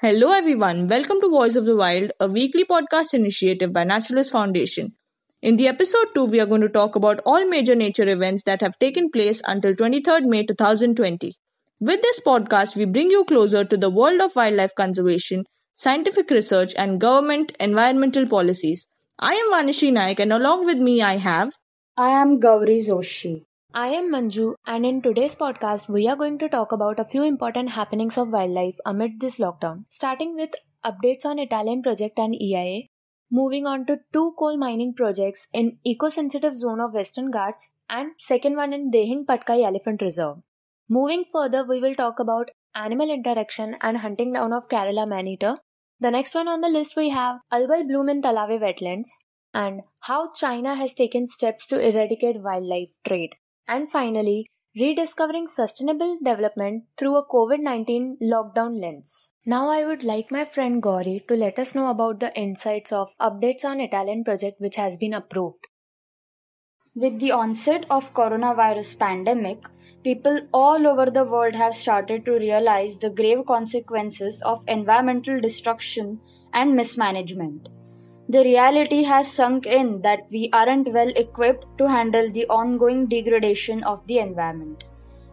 Hello, everyone. Welcome to Voice of the Wild, a weekly podcast initiative by Naturalist Foundation. In the episode 2, we are going to talk about all major nature events that have taken place until 23rd May 2020. With this podcast, we bring you closer to the world of wildlife conservation, scientific research, and government environmental policies. I am Vanishree Naik, and along with me, I have. I am Gauri Joshi. I am Manju, and in today's podcast, we are going to talk about a few important happenings of wildlife amid this lockdown, starting with updates on Etalin project and EIA, moving on to two coal mining projects in eco-sensitive zone of Western Ghats, and second one in Dehing Patkai Elephant Reserve. Moving further, we will talk about animal interaction and hunting down of Kerala man-eater. The next one on the list we have algal bloom in Talave wetlands and how China has taken steps to eradicate wildlife trade. And finally, rediscovering sustainable development through a COVID 19 lockdown lens. Now, I would like my friend Gauri to let us know about the insights of updates on Etalin project which has been approved. With the onset of coronavirus pandemic, people all over the world have started to realize the grave consequences of environmental destruction and mismanagement the reality has sunk in that we aren't well equipped to handle the ongoing degradation of the environment.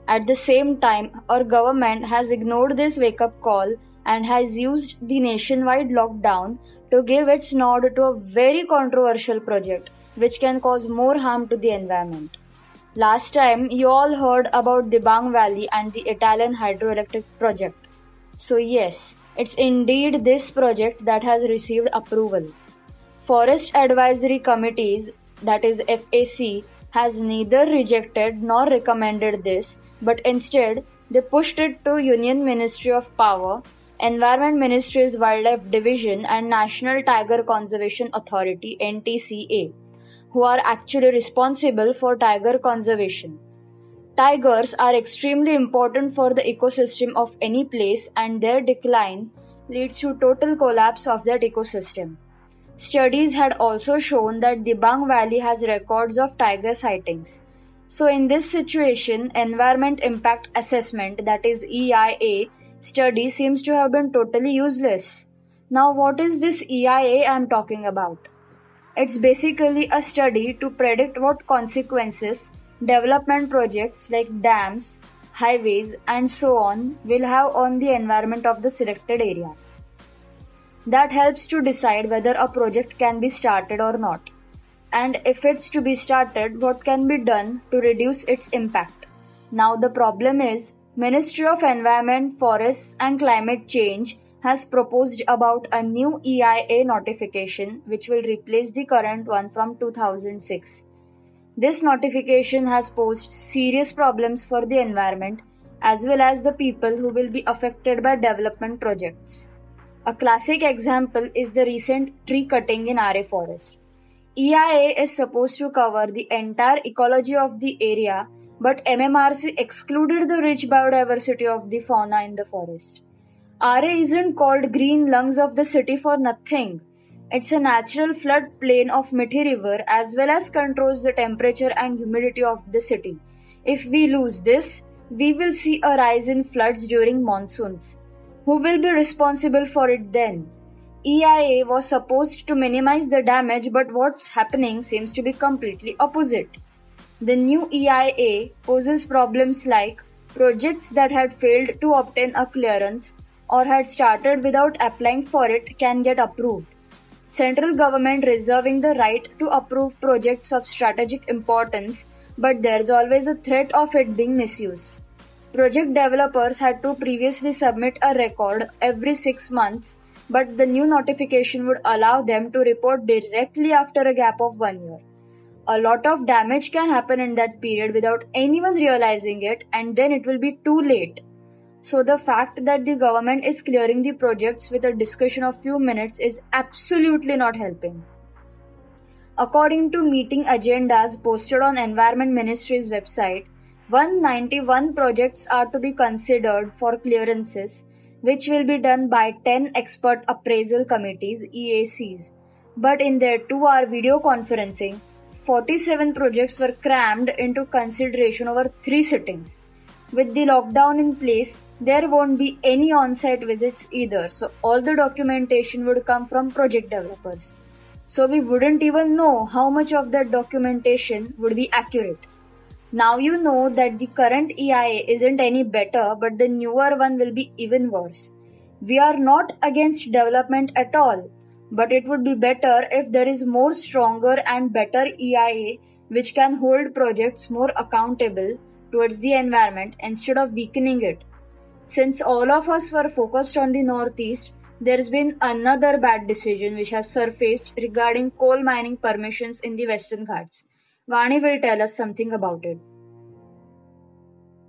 At the same time, our government has ignored this wake up call and has used the nationwide lockdown to give its nod to a very controversial project which can cause more harm to the environment. Last time, you all heard about Dibang Valley and the Etalin hydroelectric project. So, yes, it's indeed this project that has received approval. Forest Advisory Committees, that is FAC, has neither rejected nor recommended this, but instead they pushed it to Union Ministry of Power, Environment Ministry's Wildlife Division and National Tiger Conservation Authority NTCA, who are actually responsible for tiger conservation. Tigers are extremely important for the ecosystem of any place and their decline leads to total collapse of that ecosystem. Studies had also shown that Dibang Valley has records of tiger sightings. So, in this situation, Environment Impact Assessment, that is EIA, study seems to have been totally useless. Now, what is this EIA I'm talking about? It's basically a study to predict what consequences development projects like dams, highways, and so on will have on the environment of the selected area that helps to decide whether a project can be started or not. And if it's to be started, what can be done to reduce its impact. Now the problem is, Ministry of Environment, Forests and Climate Change has proposed about a new EIA notification which will replace the current one from 2006. This notification has posed serious problems for the environment as well as the people who will be affected by development projects. A classic example is the recent tree cutting in Aarey Forest. EIA is supposed to cover the entire ecology of the area, but MMRC excluded the rich biodiversity of the fauna in the forest. Aarey isn't called green lungs of the city for nothing. It's a natural flood plain of Mithi River as well as controls the temperature and humidity of the city. If we lose this, we will see a rise in floods during monsoons. Who will be responsible for it then? EIA was supposed to minimize the damage, but what's happening seems to be completely opposite. The new EIA poses problems like projects that had failed to obtain a clearance or had started without applying for it can get approved. Central government reserving the right to approve projects of strategic importance, but there's always a threat of it being misused. Project developers had to previously submit a record every six months, but the new notification would allow them to report directly after a gap of one year. A lot of damage can happen in that period without anyone realizing it, and then it will be too late. So, the fact that the government is clearing the projects with a discussion of few minutes is absolutely not helping. According to meeting agendas posted on Environment Ministry's website, 191 projects are to be considered for clearances, which will be done by 10 expert appraisal committees EACs. But in their 2 hour video conferencing, 47 projects were crammed into consideration over 3 sittings. With the lockdown in place, there won't be any on site visits either. So, all the documentation would come from project developers. So, we wouldn't even know how much of that documentation would be accurate. Now you know that the current EIA isn't any better, but the newer one will be even worse. We are not against development at all, but it would be better if there is more stronger and better EIA which can hold projects more accountable towards the environment instead of weakening it. Since all of us were focused on the Northeast, there has been another bad decision which has surfaced regarding coal mining permissions in the Western Ghats. Vani will tell us something about it.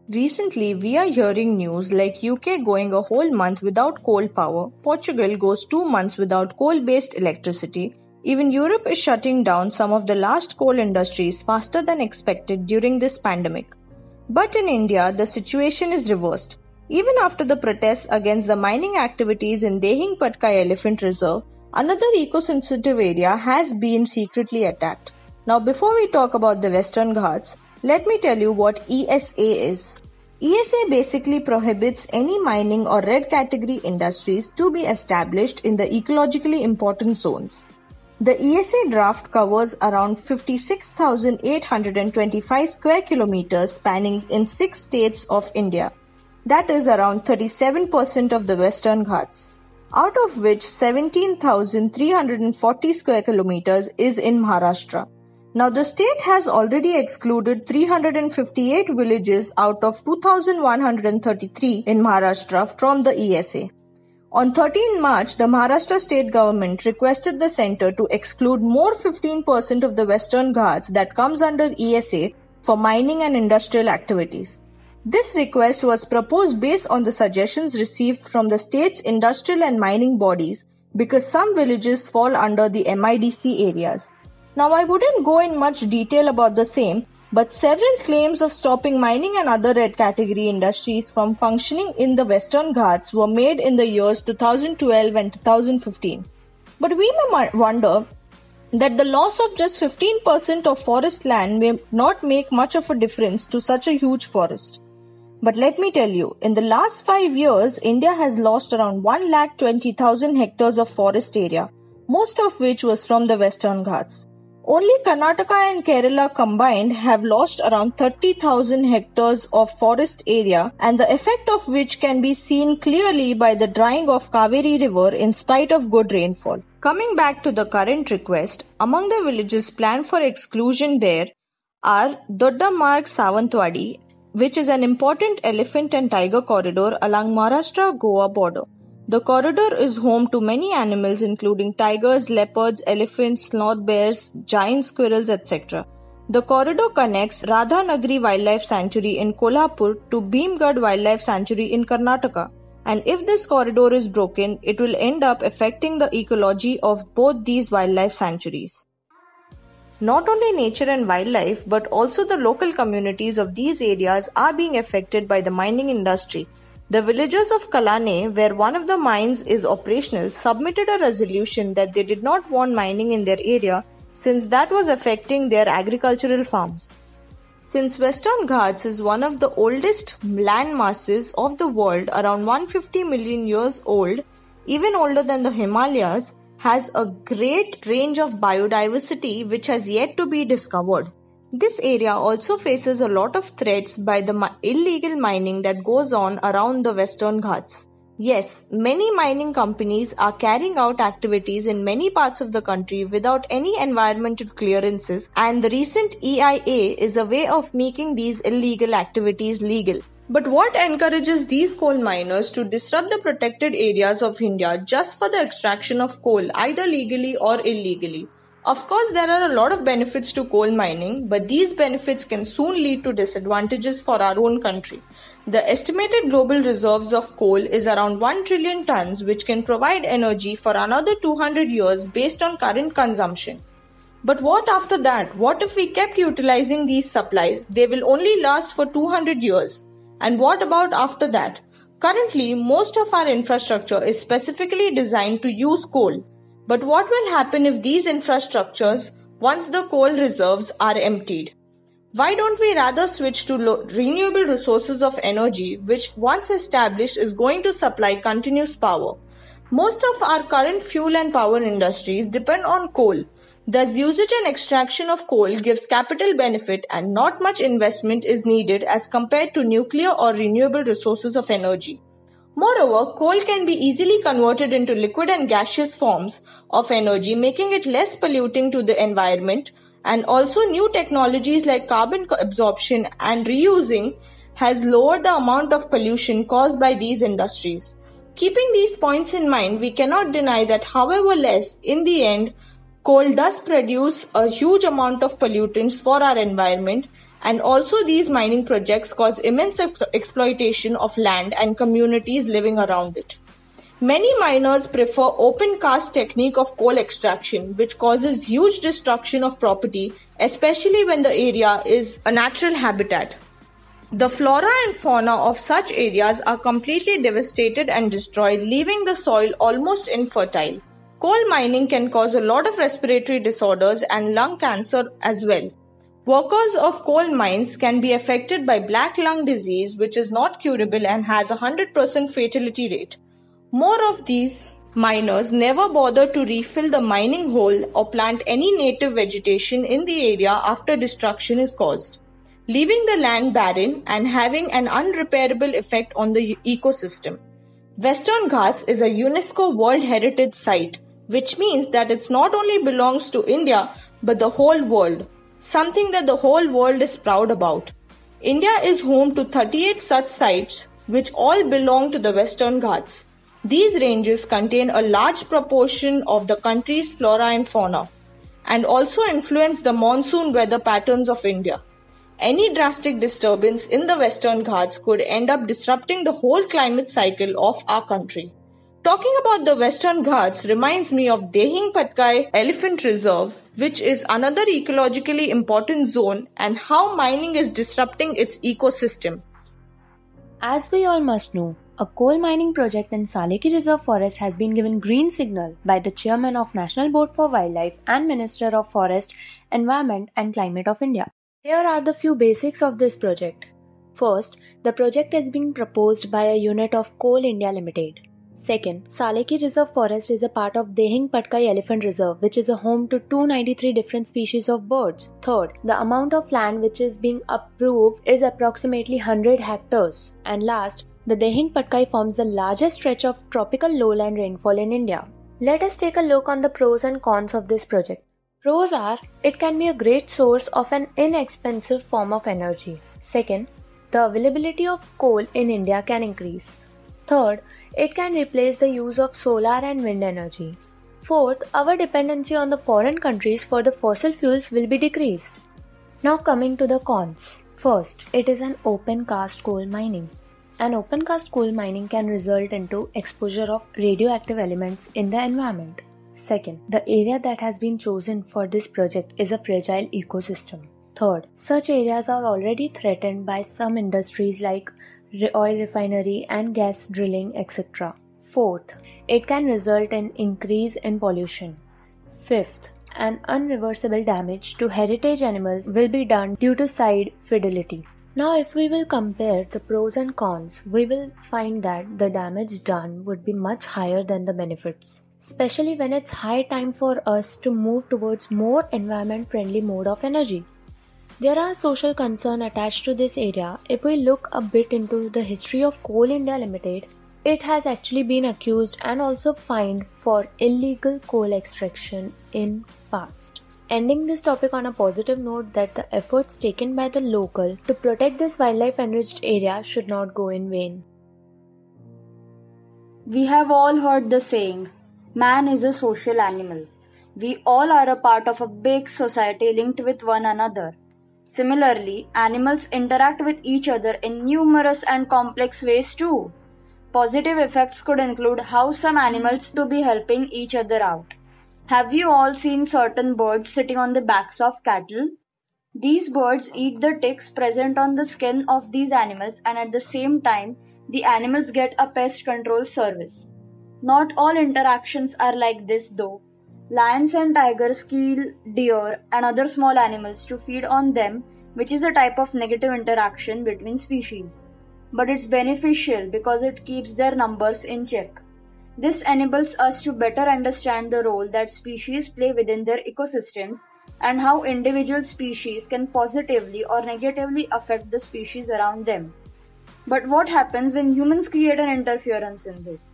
Recently, we are hearing news like UK going a whole month without coal power, Portugal goes two months without coal based electricity, even Europe is shutting down some of the last coal industries faster than expected during this pandemic. But in India, the situation is reversed. Even after the protests against the mining activities in Dehing Patkai Elephant Reserve, another eco-sensitive area has been secretly attacked. Now before we talk about the Western Ghats, let me tell you what ESA is. ESA basically prohibits any mining or red category industries to be established in the ecologically important zones. The ESA draft covers around 56,825 square kilometers spanning in six states of India. That is around 37% of the Western Ghats, out of which 17,340 square kilometers is in Maharashtra. Now the state has already excluded 358 villages out of 2,133 in Maharashtra from the ESA. On 13 March, the Maharashtra state government requested the center to exclude more 15% of the Western Ghats that comes under ESA for mining and industrial activities. This request was proposed based on the suggestions received from the state's industrial and mining bodies because some villages fall under the MIDC areas. Now, I wouldn't go in much detail about the same, but several claims of stopping mining and other red category industries from functioning in the Western Ghats were made in the years 2012 and 2015. But we may wonder that the loss of just 15% of forest land may not make much of a difference to such a huge forest. But let me tell you, in the last five years, India has lost around 1,20,000 hectares of forest area, most of which was from the Western Ghats. Only Karnataka and Kerala combined have lost around 30,000 hectares of forest area and the effect of which can be seen clearly by the drying of Kaveri river in spite of good rainfall. Coming back to the current request, among the villages planned for exclusion there are Dodda Marg Savantwadi which is an important elephant and tiger corridor along Maharashtra-Goa border. The corridor is home to many animals including tigers, leopards, elephants, sloth bears, giant squirrels, etc. The corridor connects Radhanagari Wildlife Sanctuary in Kolhapur to Bhimgad Wildlife Sanctuary in Karnataka. And if this corridor is broken, it will end up affecting the ecology of both these wildlife sanctuaries. Not only nature and wildlife, but also the local communities of these areas are being affected by the mining industry. The villagers of Kalane, where one of the mines is operational, submitted a resolution that they did not want mining in their area since that was affecting their agricultural farms. Since Western Ghats is one of the oldest land masses of the world, around 150 million years old, even older than the Himalayas, has a great range of biodiversity which has yet to be discovered. This area also faces a lot of threats by the illegal mining that goes on around the Western Ghats. Yes, many mining companies are carrying out activities in many parts of the country without any environmental clearances, and the recent EIA is a way of making these illegal activities legal. But what encourages these coal miners to disrupt the protected areas of India just for the extraction of coal, either legally or illegally? Of course, there are a lot of benefits to coal mining, but these benefits can soon lead to disadvantages for our own country. The estimated global reserves of coal is around 1 trillion tons, which can provide energy for another 200 years based on current consumption. But what after that? What if we kept utilizing these supplies? They will only last for 200 years. And what about after that? Currently, most of our infrastructure is specifically designed to use coal. But what will happen if these infrastructures, once the coal reserves are emptied? Why don't we rather switch to lo- renewable resources of energy, which once established is going to supply continuous power? Most of our current fuel and power industries depend on coal. Thus, usage and extraction of coal gives capital benefit and not much investment is needed as compared to nuclear or renewable resources of energy. Moreover, coal can be easily converted into liquid and gaseous forms of energy, making it less polluting to the environment. And also, new technologies like carbon absorption and reusing has lowered the amount of pollution caused by these industries. Keeping these points in mind, we cannot deny that, however less, in the end, coal does produce a huge amount of pollutants for our environment, and also these mining projects cause immense ex- exploitation of land and communities living around it. Many miners prefer open cast technique of coal extraction, which causes huge destruction of property, especially when the area is a natural habitat. The flora and fauna of such areas are completely devastated and destroyed, leaving the soil almost infertile. Coal mining can cause a lot of respiratory disorders and lung cancer as well. Workers of coal mines can be affected by black lung disease, which is not curable and has a 100% fatality rate. More of these miners never bother to refill the mining hole or plant any native vegetation in the area after destruction is caused leaving the land barren and having an unrepairable effect on the ecosystem. Western Ghats is a UNESCO World Heritage Site, which means that it not only belongs to India but the whole world, something that the whole world is proud about. India is home to 38 such sites which all belong to the Western Ghats. These ranges contain a large proportion of the country's flora and fauna and also influence the monsoon weather patterns of India. Any drastic disturbance in the Western Ghats could end up disrupting the whole climate cycle of our country. Talking about the Western Ghats reminds me of Dehing Patkai Elephant Reserve, which is another ecologically important zone, and how mining is disrupting its ecosystem. As we all must know, a coal mining project in Saleki Reserve Forest has been given green signal by the chairman of National Board for Wildlife and Minister of Forest, Environment and Climate of India. Here are the few basics of this project. First, the project is being proposed by a unit of Coal India Limited. Second, Saleki Reserve Forest is a part of Dehing Patkai Elephant Reserve, which is a home to 293 different species of birds. Third, the amount of land which is being approved is approximately 100 hectares. And last, the Dehing Patkai forms the largest stretch of tropical lowland rainfall in India. Let us take a look on the pros and cons of this project. Pros are it can be a great source of an inexpensive form of energy. Second, the availability of coal in India can increase. Third, it can replace the use of solar and wind energy. Fourth, our dependency on the foreign countries for the fossil fuels will be decreased. Now coming to the cons. First, it is an open cast coal mining. An open cast coal mining can result into exposure of radioactive elements in the environment. Second, the area that has been chosen for this project is a fragile ecosystem. Third, such areas are already threatened by some industries like oil refinery and gas drilling, etc. Fourth, it can result in increase in pollution. Fifth, an unreversible damage to heritage animals will be done due to site fidelity. Now, if we will compare the pros and cons, we will find that the damage done would be much higher than the benefits especially when it's high time for us to move towards more environment friendly mode of energy. There are social concerns attached to this area. If we look a bit into the history of Coal India Limited, it has actually been accused and also fined for illegal coal extraction in past. Ending this topic on a positive note that the efforts taken by the local to protect this wildlife enriched area should not go in vain. We have all heard the saying, Man is a social animal. We all are a part of a big society linked with one another. Similarly, animals interact with each other in numerous and complex ways too. Positive effects could include how some animals to be helping each other out. Have you all seen certain birds sitting on the backs of cattle? These birds eat the ticks present on the skin of these animals and at the same time the animals get a pest control service. Not all interactions are like this though. Lions and tigers kill deer and other small animals to feed on them, which is a type of negative interaction between species. But it's beneficial because it keeps their numbers in check. This enables us to better understand the role that species play within their ecosystems and how individual species can positively or negatively affect the species around them. But what happens when humans create an interference in this?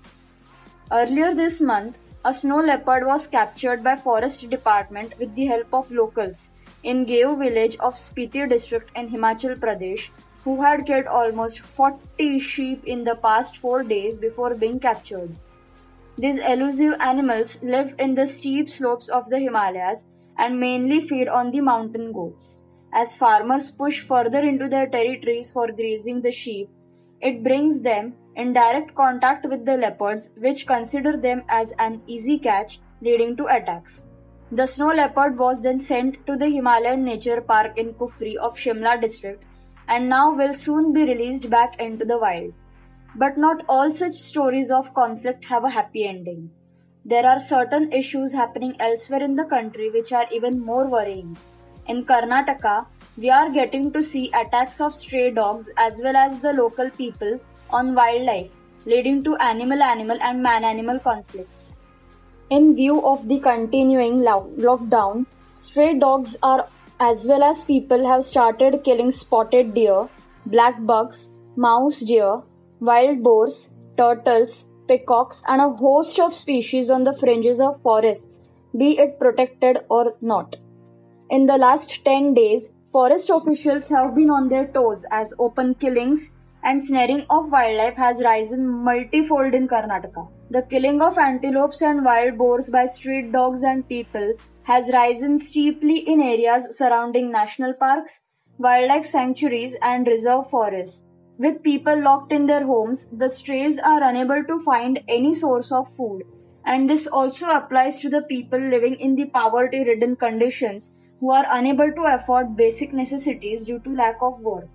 Earlier this month, a snow leopard was captured by Forest Department with the help of locals in Geo village of Spiti district in Himachal Pradesh who had killed almost 40 sheep in the past 4 days before being captured. These elusive animals live in the steep slopes of the Himalayas and mainly feed on the mountain goats. As farmers push further into their territories for grazing the sheep, it brings them in direct contact with the leopards, which consider them as an easy catch, leading to attacks. The snow leopard was then sent to the Himalayan Nature Park in Kufri of Shimla district and now will soon be released back into the wild. But not all such stories of conflict have a happy ending. There are certain issues happening elsewhere in the country which are even more worrying. In Karnataka, we are getting to see attacks of stray dogs as well as the local people on wildlife, leading to animal animal and man animal conflicts. In view of the continuing lo- lockdown, stray dogs are as well as people have started killing spotted deer, black bucks, mouse deer, wild boars, turtles, peacocks, and a host of species on the fringes of forests, be it protected or not. In the last 10 days, forest officials have been on their toes as open killings and snaring of wildlife has risen multifold in Karnataka. The killing of antelopes and wild boars by street dogs and people has risen steeply in areas surrounding national parks, wildlife sanctuaries, and reserve forests. With people locked in their homes, the strays are unable to find any source of food. And this also applies to the people living in the poverty ridden conditions who are unable to afford basic necessities due to lack of work.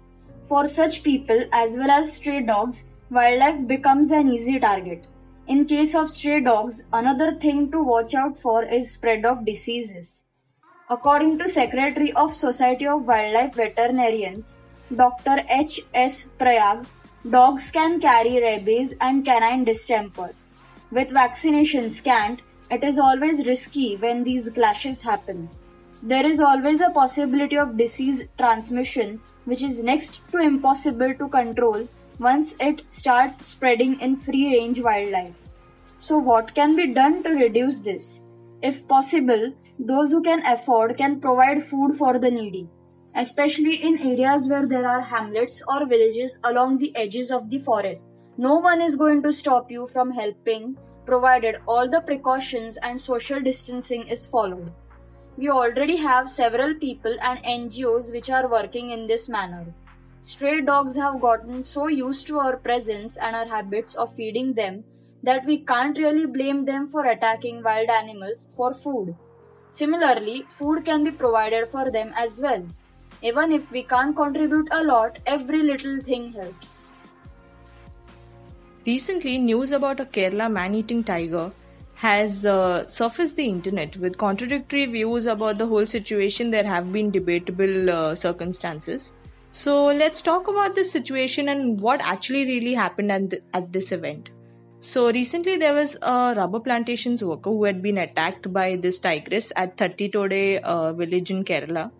For such people, as well as stray dogs, wildlife becomes an easy target. In case of stray dogs, another thing to watch out for is spread of diseases. According to Secretary of Society of Wildlife Veterinarians, Dr. H. S. Prayag, dogs can carry rabies and canine distemper. With vaccination scant, it is always risky when these clashes happen. There is always a possibility of disease transmission, which is next to impossible to control once it starts spreading in free range wildlife. So, what can be done to reduce this? If possible, those who can afford can provide food for the needy especially in areas where there are hamlets or villages along the edges of the forests. No one is going to stop you from helping, provided all the precautions and social distancing is followed. We already have several people and NGOs which are working in this manner. Stray dogs have gotten so used to our presence and our habits of feeding them that we can't really blame them for attacking wild animals for food. Similarly, food can be provided for them as well. Even if we can't contribute a lot, every little thing helps. Recently, news about a Kerala man eating tiger has uh, surfaced the internet with contradictory views about the whole situation. There have been debatable uh, circumstances. So, let's talk about this situation and what actually really happened at, th- at this event. So, recently there was a rubber plantations worker who had been attacked by this tigress at Tode uh, village in Kerala.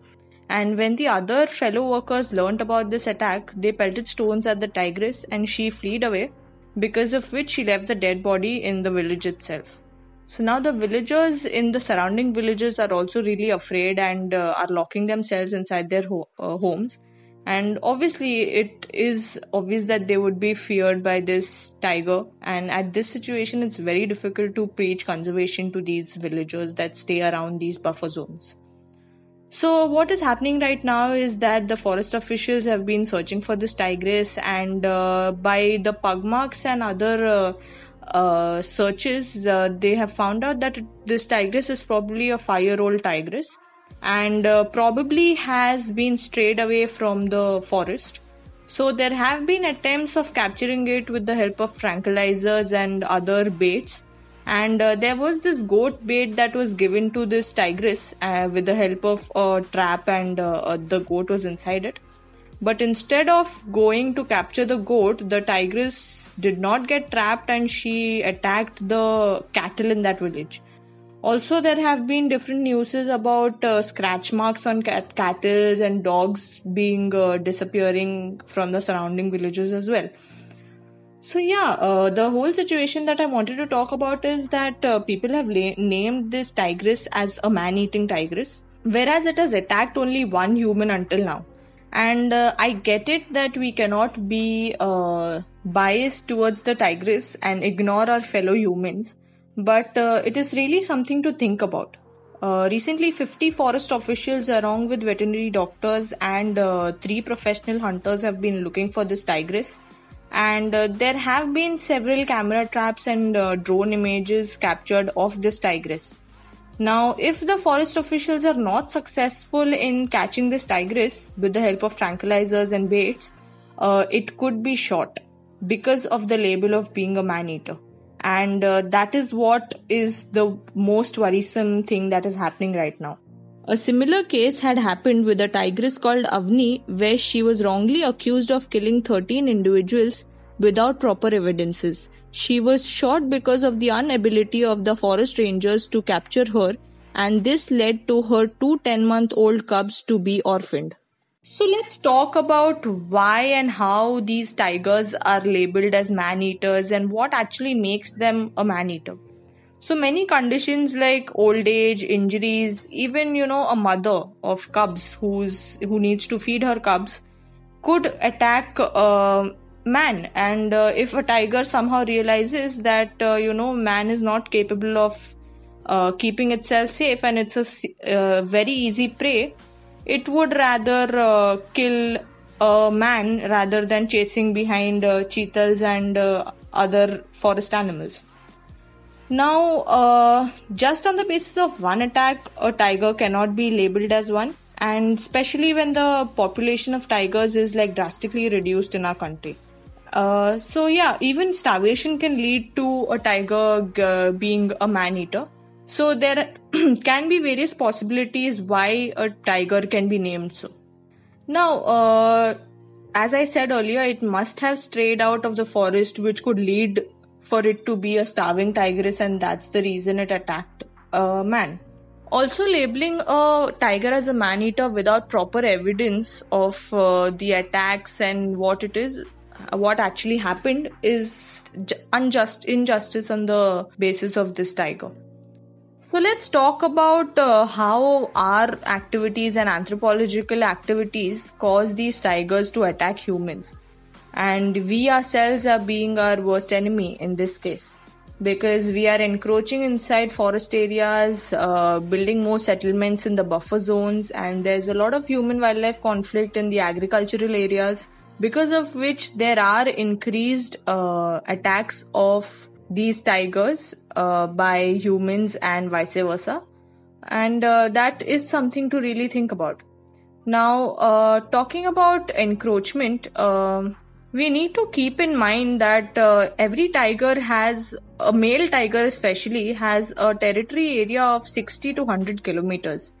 And when the other fellow workers learnt about this attack, they pelted stones at the tigress and she fled away, because of which she left the dead body in the village itself. So now the villagers in the surrounding villages are also really afraid and uh, are locking themselves inside their ho- uh, homes. And obviously, it is obvious that they would be feared by this tiger. And at this situation, it's very difficult to preach conservation to these villagers that stay around these buffer zones. So, what is happening right now is that the forest officials have been searching for this tigress, and uh, by the pug marks and other uh, searches, uh, they have found out that this tigress is probably a five year old tigress and uh, probably has been strayed away from the forest. So, there have been attempts of capturing it with the help of tranquilizers and other baits and uh, there was this goat bait that was given to this tigress uh, with the help of a trap and uh, the goat was inside it but instead of going to capture the goat the tigress did not get trapped and she attacked the cattle in that village also there have been different newses about uh, scratch marks on cat- cattle and dogs being uh, disappearing from the surrounding villages as well so yeah, uh, the whole situation that I wanted to talk about is that uh, people have la- named this tigress as a man-eating tigress, whereas it has attacked only one human until now. And uh, I get it that we cannot be uh, biased towards the tigress and ignore our fellow humans, but uh, it is really something to think about. Uh, recently, 50 forest officials, along with veterinary doctors and three professional hunters, have been looking for this tigress and uh, there have been several camera traps and uh, drone images captured of this tigress. Now, if the forest officials are not successful in catching this tigress with the help of tranquilizers and baits, uh, it could be shot because of the label of being a man eater. And uh, that is what is the most worrisome thing that is happening right now. A similar case had happened with a tigress called Avni, where she was wrongly accused of killing 13 individuals without proper evidences. She was shot because of the inability of the forest rangers to capture her, and this led to her two 10 month old cubs to be orphaned. So let's talk about why and how these tigers are labeled as man eaters and what actually makes them a man eater. So many conditions like old age, injuries, even you know a mother of cubs who's who needs to feed her cubs could attack a man. And uh, if a tiger somehow realizes that uh, you know man is not capable of uh, keeping itself safe and it's a uh, very easy prey, it would rather uh, kill a man rather than chasing behind uh, cheetahs and other forest animals. Now, just on the basis of one attack, a tiger cannot be labeled as one, and especially when the population of tigers is like drastically reduced in our country. Uh, so yeah, even starvation can lead to a tiger g- being a man eater. So there can be various possibilities why a tiger can be named so. Now, uh, as I said earlier, it must have strayed out of the forest, which could lead for it to be a starving tigress, and that's the reason it attacked a man. Also, labeling a tiger as a man eater without proper evidence of uh, the attacks and what it is, what actually happened, is unjust injustice on the basis of this tiger. So let's talk about uh, how our activities and anthropological activities cause these tigers to attack humans. And we ourselves are being our worst enemy in this case. Because we are encroaching inside forest areas, uh, building more settlements in the buffer zones, and there's a lot of human wildlife conflict in the agricultural areas, because of which there are increased uh, attacks of these tigers uh, by humans and vice versa. And uh, that is something to really think about. Now, uh, talking about encroachment, um, we need to keep in mind that uh, every tiger has a male tiger especially has a territory area of 60 to 100 kilometers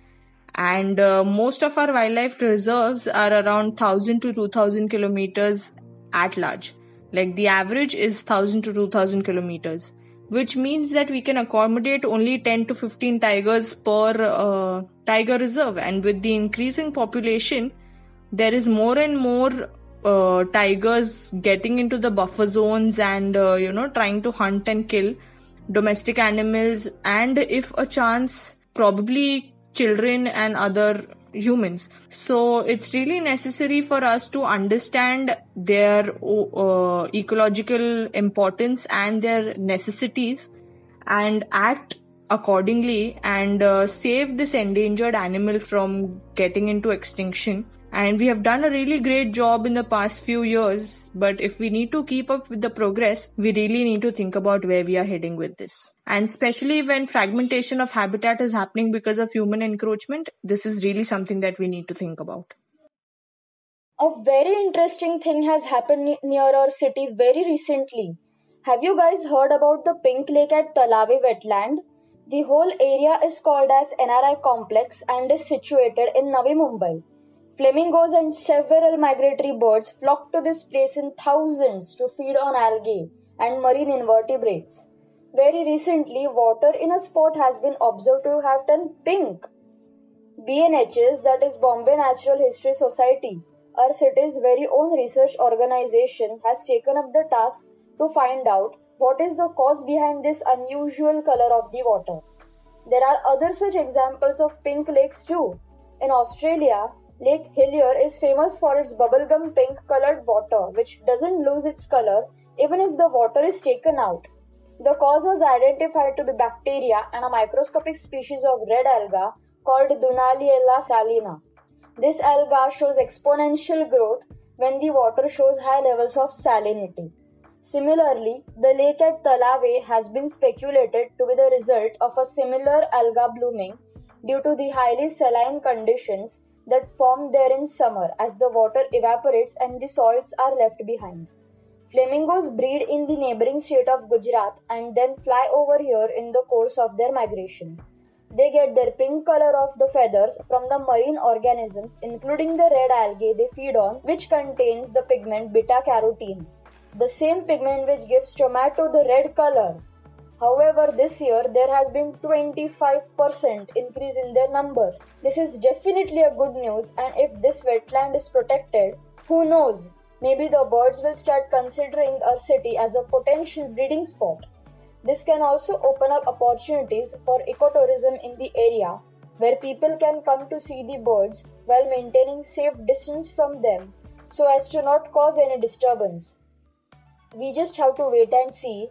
and uh, most of our wildlife reserves are around 1000 to 2000 kilometers at large. Like the average is 1000 to 2000 kilometers which means that we can accommodate only 10 to 15 tigers per uh, tiger reserve. And with the increasing population there is more and more uh, tigers getting into the buffer zones and uh, you know trying to hunt and kill domestic animals. And if a chance probably children and other humans. So it's really necessary for us to understand their uh, ecological importance and their necessities and act accordingly and uh, save this endangered animal from getting into extinction and we have done a really great job in the past few years but if we need to keep up with the progress we really need to think about where we are heading with this and especially when fragmentation of habitat is happening because of human encroachment this is really something that we need to think about a very interesting thing has happened near our city very recently Have you guys heard about the Pink Lake at Talave wetland? The whole area is called as NRI complex and is situated in Navi Mumbai. Flamingos and several migratory birds flock to this place in thousands to feed on algae and marine invertebrates. Very recently, water in a spot has been observed to have turned pink. BNHS, that is Bombay Natural History Society, our city's very own research organization, has taken up the task to find out what is the cause behind this unusual color of the water. There are other such examples of pink lakes too. In Australia, Lake Hillier is famous for its bubblegum pink colored water, which doesn't lose its color even if the water is taken out. The cause was identified to be bacteria and a microscopic species of red alga called Dunaliella salina. This alga shows exponential growth when the water shows high levels of salinity. Similarly, the lake at Talave has been speculated to be the result of a similar alga blooming due to the highly saline conditions that form there in summer as the water evaporates and the salts are left behind. Flamingos breed in the neighboring state of Gujarat and then fly over here in the course of their migration. They get their pink color of the feathers from the marine organisms, including the red algae they feed on, which contains the pigment beta carotene, the same pigment which gives tomato the red color. However, this year there has been 25% increase in their numbers. This is definitely a good news, and if this wetland is protected, who knows? Maybe the birds will start considering our city as a potential breeding spot. This can also open up opportunities for ecotourism in the area, where people can come to see the birds while maintaining safe distance from them so as to not cause any disturbance. We just have to wait and see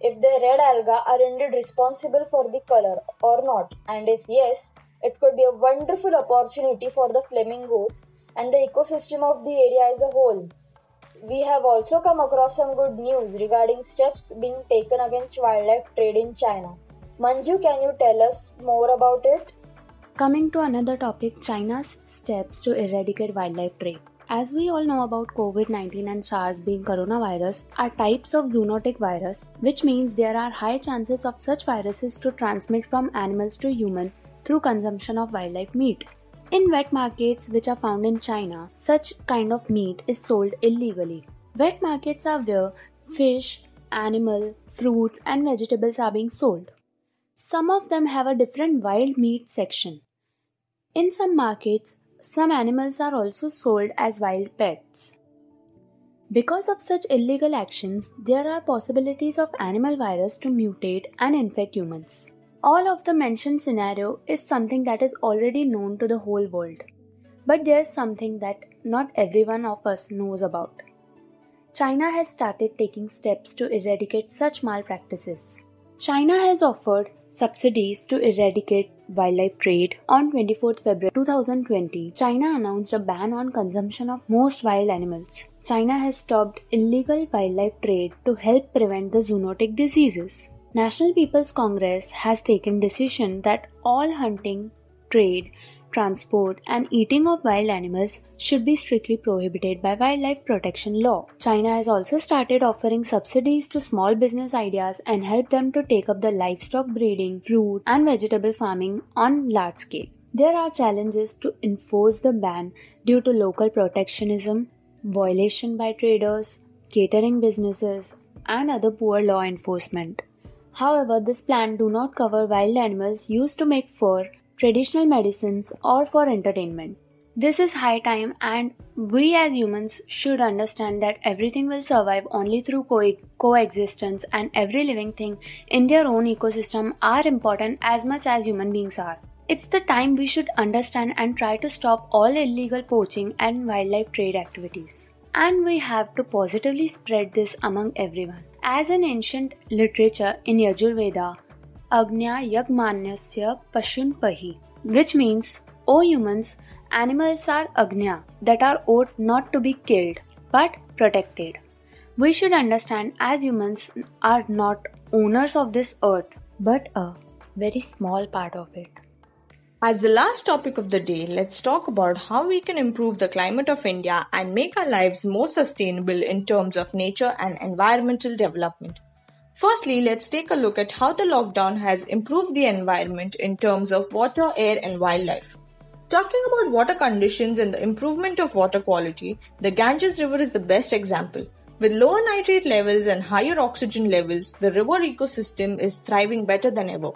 if the red alga are indeed responsible for the color or not, and if yes, it could be a wonderful opportunity for the flamingos and the ecosystem of the area as a whole. We have also come across some good news regarding steps being taken against wildlife trade in China. Manju, can you tell us more about it? Coming to another topic China's steps to eradicate wildlife trade. As we all know about COVID 19 and SARS being coronavirus, are types of zoonotic virus, which means there are high chances of such viruses to transmit from animals to human through consumption of wildlife meat. In wet markets which are found in China, such kind of meat is sold illegally. Wet markets are where fish, animal, fruits, and vegetables are being sold. Some of them have a different wild meat section. In some markets, some animals are also sold as wild pets. Because of such illegal actions, there are possibilities of animal virus to mutate and infect humans. All of the mentioned scenario is something that is already known to the whole world. But there's something that not everyone of us knows about. China has started taking steps to eradicate such malpractices. China has offered subsidies to eradicate wildlife trade. On 24th February 2020, China announced a ban on consumption of most wild animals. China has stopped illegal wildlife trade to help prevent the zoonotic diseases. National People's Congress has taken decision that all hunting, trade, transport and eating of wild animals should be strictly prohibited by wildlife protection law. China has also started offering subsidies to small business ideas and help them to take up the livestock breeding, fruit and vegetable farming on large scale. There are challenges to enforce the ban due to local protectionism, violation by traders, catering businesses and other poor law enforcement. However, this plan do not cover wild animals used to make fur, traditional medicines or for entertainment. This is high time and we as humans should understand that everything will survive only through co- coexistence and every living thing in their own ecosystem are important as much as human beings are. It's the time we should understand and try to stop all illegal poaching and wildlife trade activities. And we have to positively spread this among everyone. As in ancient literature in Yajurveda, Agnya Yagmanyasya Pashun Pahi, which means, O humans, animals are Agnya, that are owed not to be killed, but protected. We should understand as humans are not owners of this earth, but a very small part of it. As the last topic of the day, let's talk about how we can improve the climate of India and make our lives more sustainable in terms of nature and environmental development. Firstly, let's take a look at how the lockdown has improved the environment in terms of water, air, and wildlife. Talking about water conditions and the improvement of water quality, the Ganges River is the best example. With lower nitrate levels and higher oxygen levels, the river ecosystem is thriving better than ever.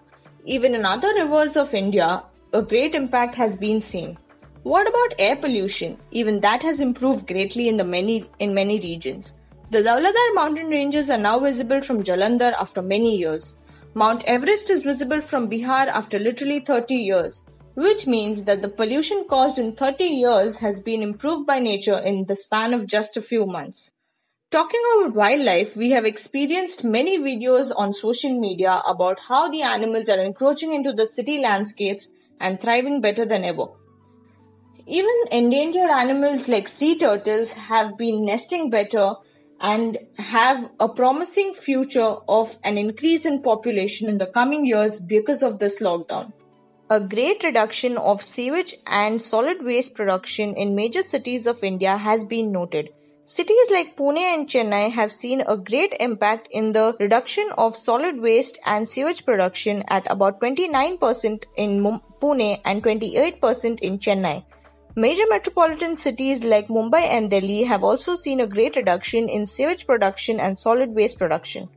Even in other rivers of India, a great impact has been seen. What about air pollution? Even that has improved greatly in the many in many regions. The Dauladhar mountain ranges are now visible from Jalandhar after many years. Mount Everest is visible from Bihar after literally 30 years, which means that the pollution caused in 30 years has been improved by nature in the span of just a few months. Talking about wildlife, we have experienced many videos on social media about how the animals are encroaching into the city landscapes and thriving better than ever. Even endangered animals like sea turtles have been nesting better and have a promising future of an increase in population in the coming years because of this lockdown. A great reduction of sewage and solid waste production in major cities of India has been noted Cities like Pune and Chennai have seen a great impact in the reduction of solid waste and sewage production at about 29% in Pune and 28% in Chennai. Major metropolitan cities like Mumbai and Delhi have also seen a great reduction in sewage production and solid waste production.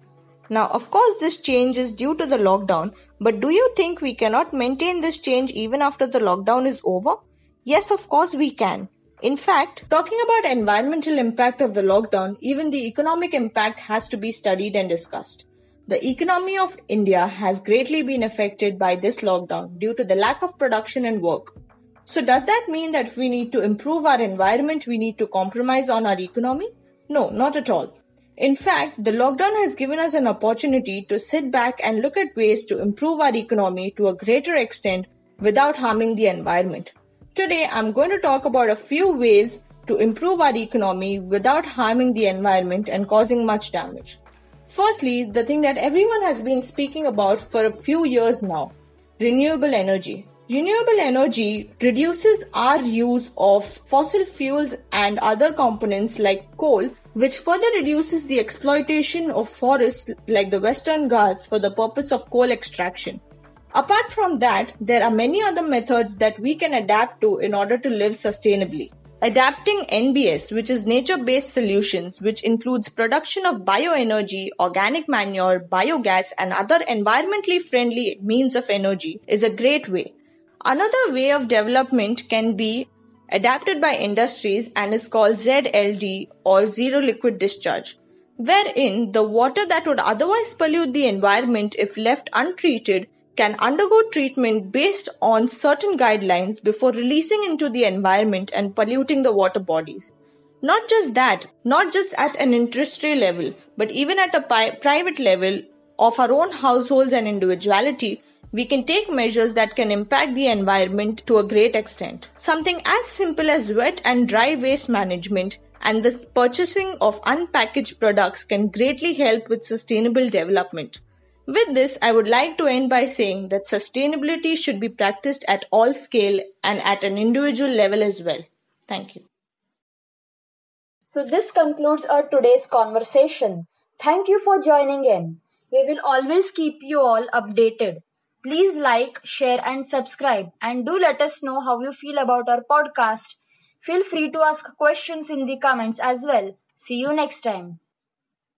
Now, of course, this change is due to the lockdown, but do you think we cannot maintain this change even after the lockdown is over? Yes, of course, we can. In fact, talking about environmental impact of the lockdown, even the economic impact has to be studied and discussed. The economy of India has greatly been affected by this lockdown due to the lack of production and work. So does that mean that we need to improve our environment, we need to compromise on our economy? No, not at all. In fact, the lockdown has given us an opportunity to sit back and look at ways to improve our economy to a greater extent without harming the environment. Today, I'm going to talk about a few ways to improve our economy without harming the environment and causing much damage. Firstly, the thing that everyone has been speaking about for a few years now renewable energy. Renewable energy reduces our use of fossil fuels and other components like coal, which further reduces the exploitation of forests like the Western Ghats for the purpose of coal extraction. Apart from that, there are many other methods that we can adapt to in order to live sustainably. Adapting NBS, which is nature based solutions, which includes production of bioenergy, organic manure, biogas, and other environmentally friendly means of energy, is a great way. Another way of development can be adapted by industries and is called ZLD or zero liquid discharge, wherein the water that would otherwise pollute the environment if left untreated can undergo treatment based on certain guidelines before releasing into the environment and polluting the water bodies. Not just that, not just at an industry level, but even at a pi- private level of our own households and individuality, we can take measures that can impact the environment to a great extent. Something as simple as wet and dry waste management and the purchasing of unpackaged products can greatly help with sustainable development. With this, I would like to end by saying that sustainability should be practiced at all scale and at an individual level as well. Thank you. So this concludes our today's conversation. Thank you for joining in. We will always keep you all updated. Please like, share and subscribe and do let us know how you feel about our podcast. Feel free to ask questions in the comments as well. See you next time.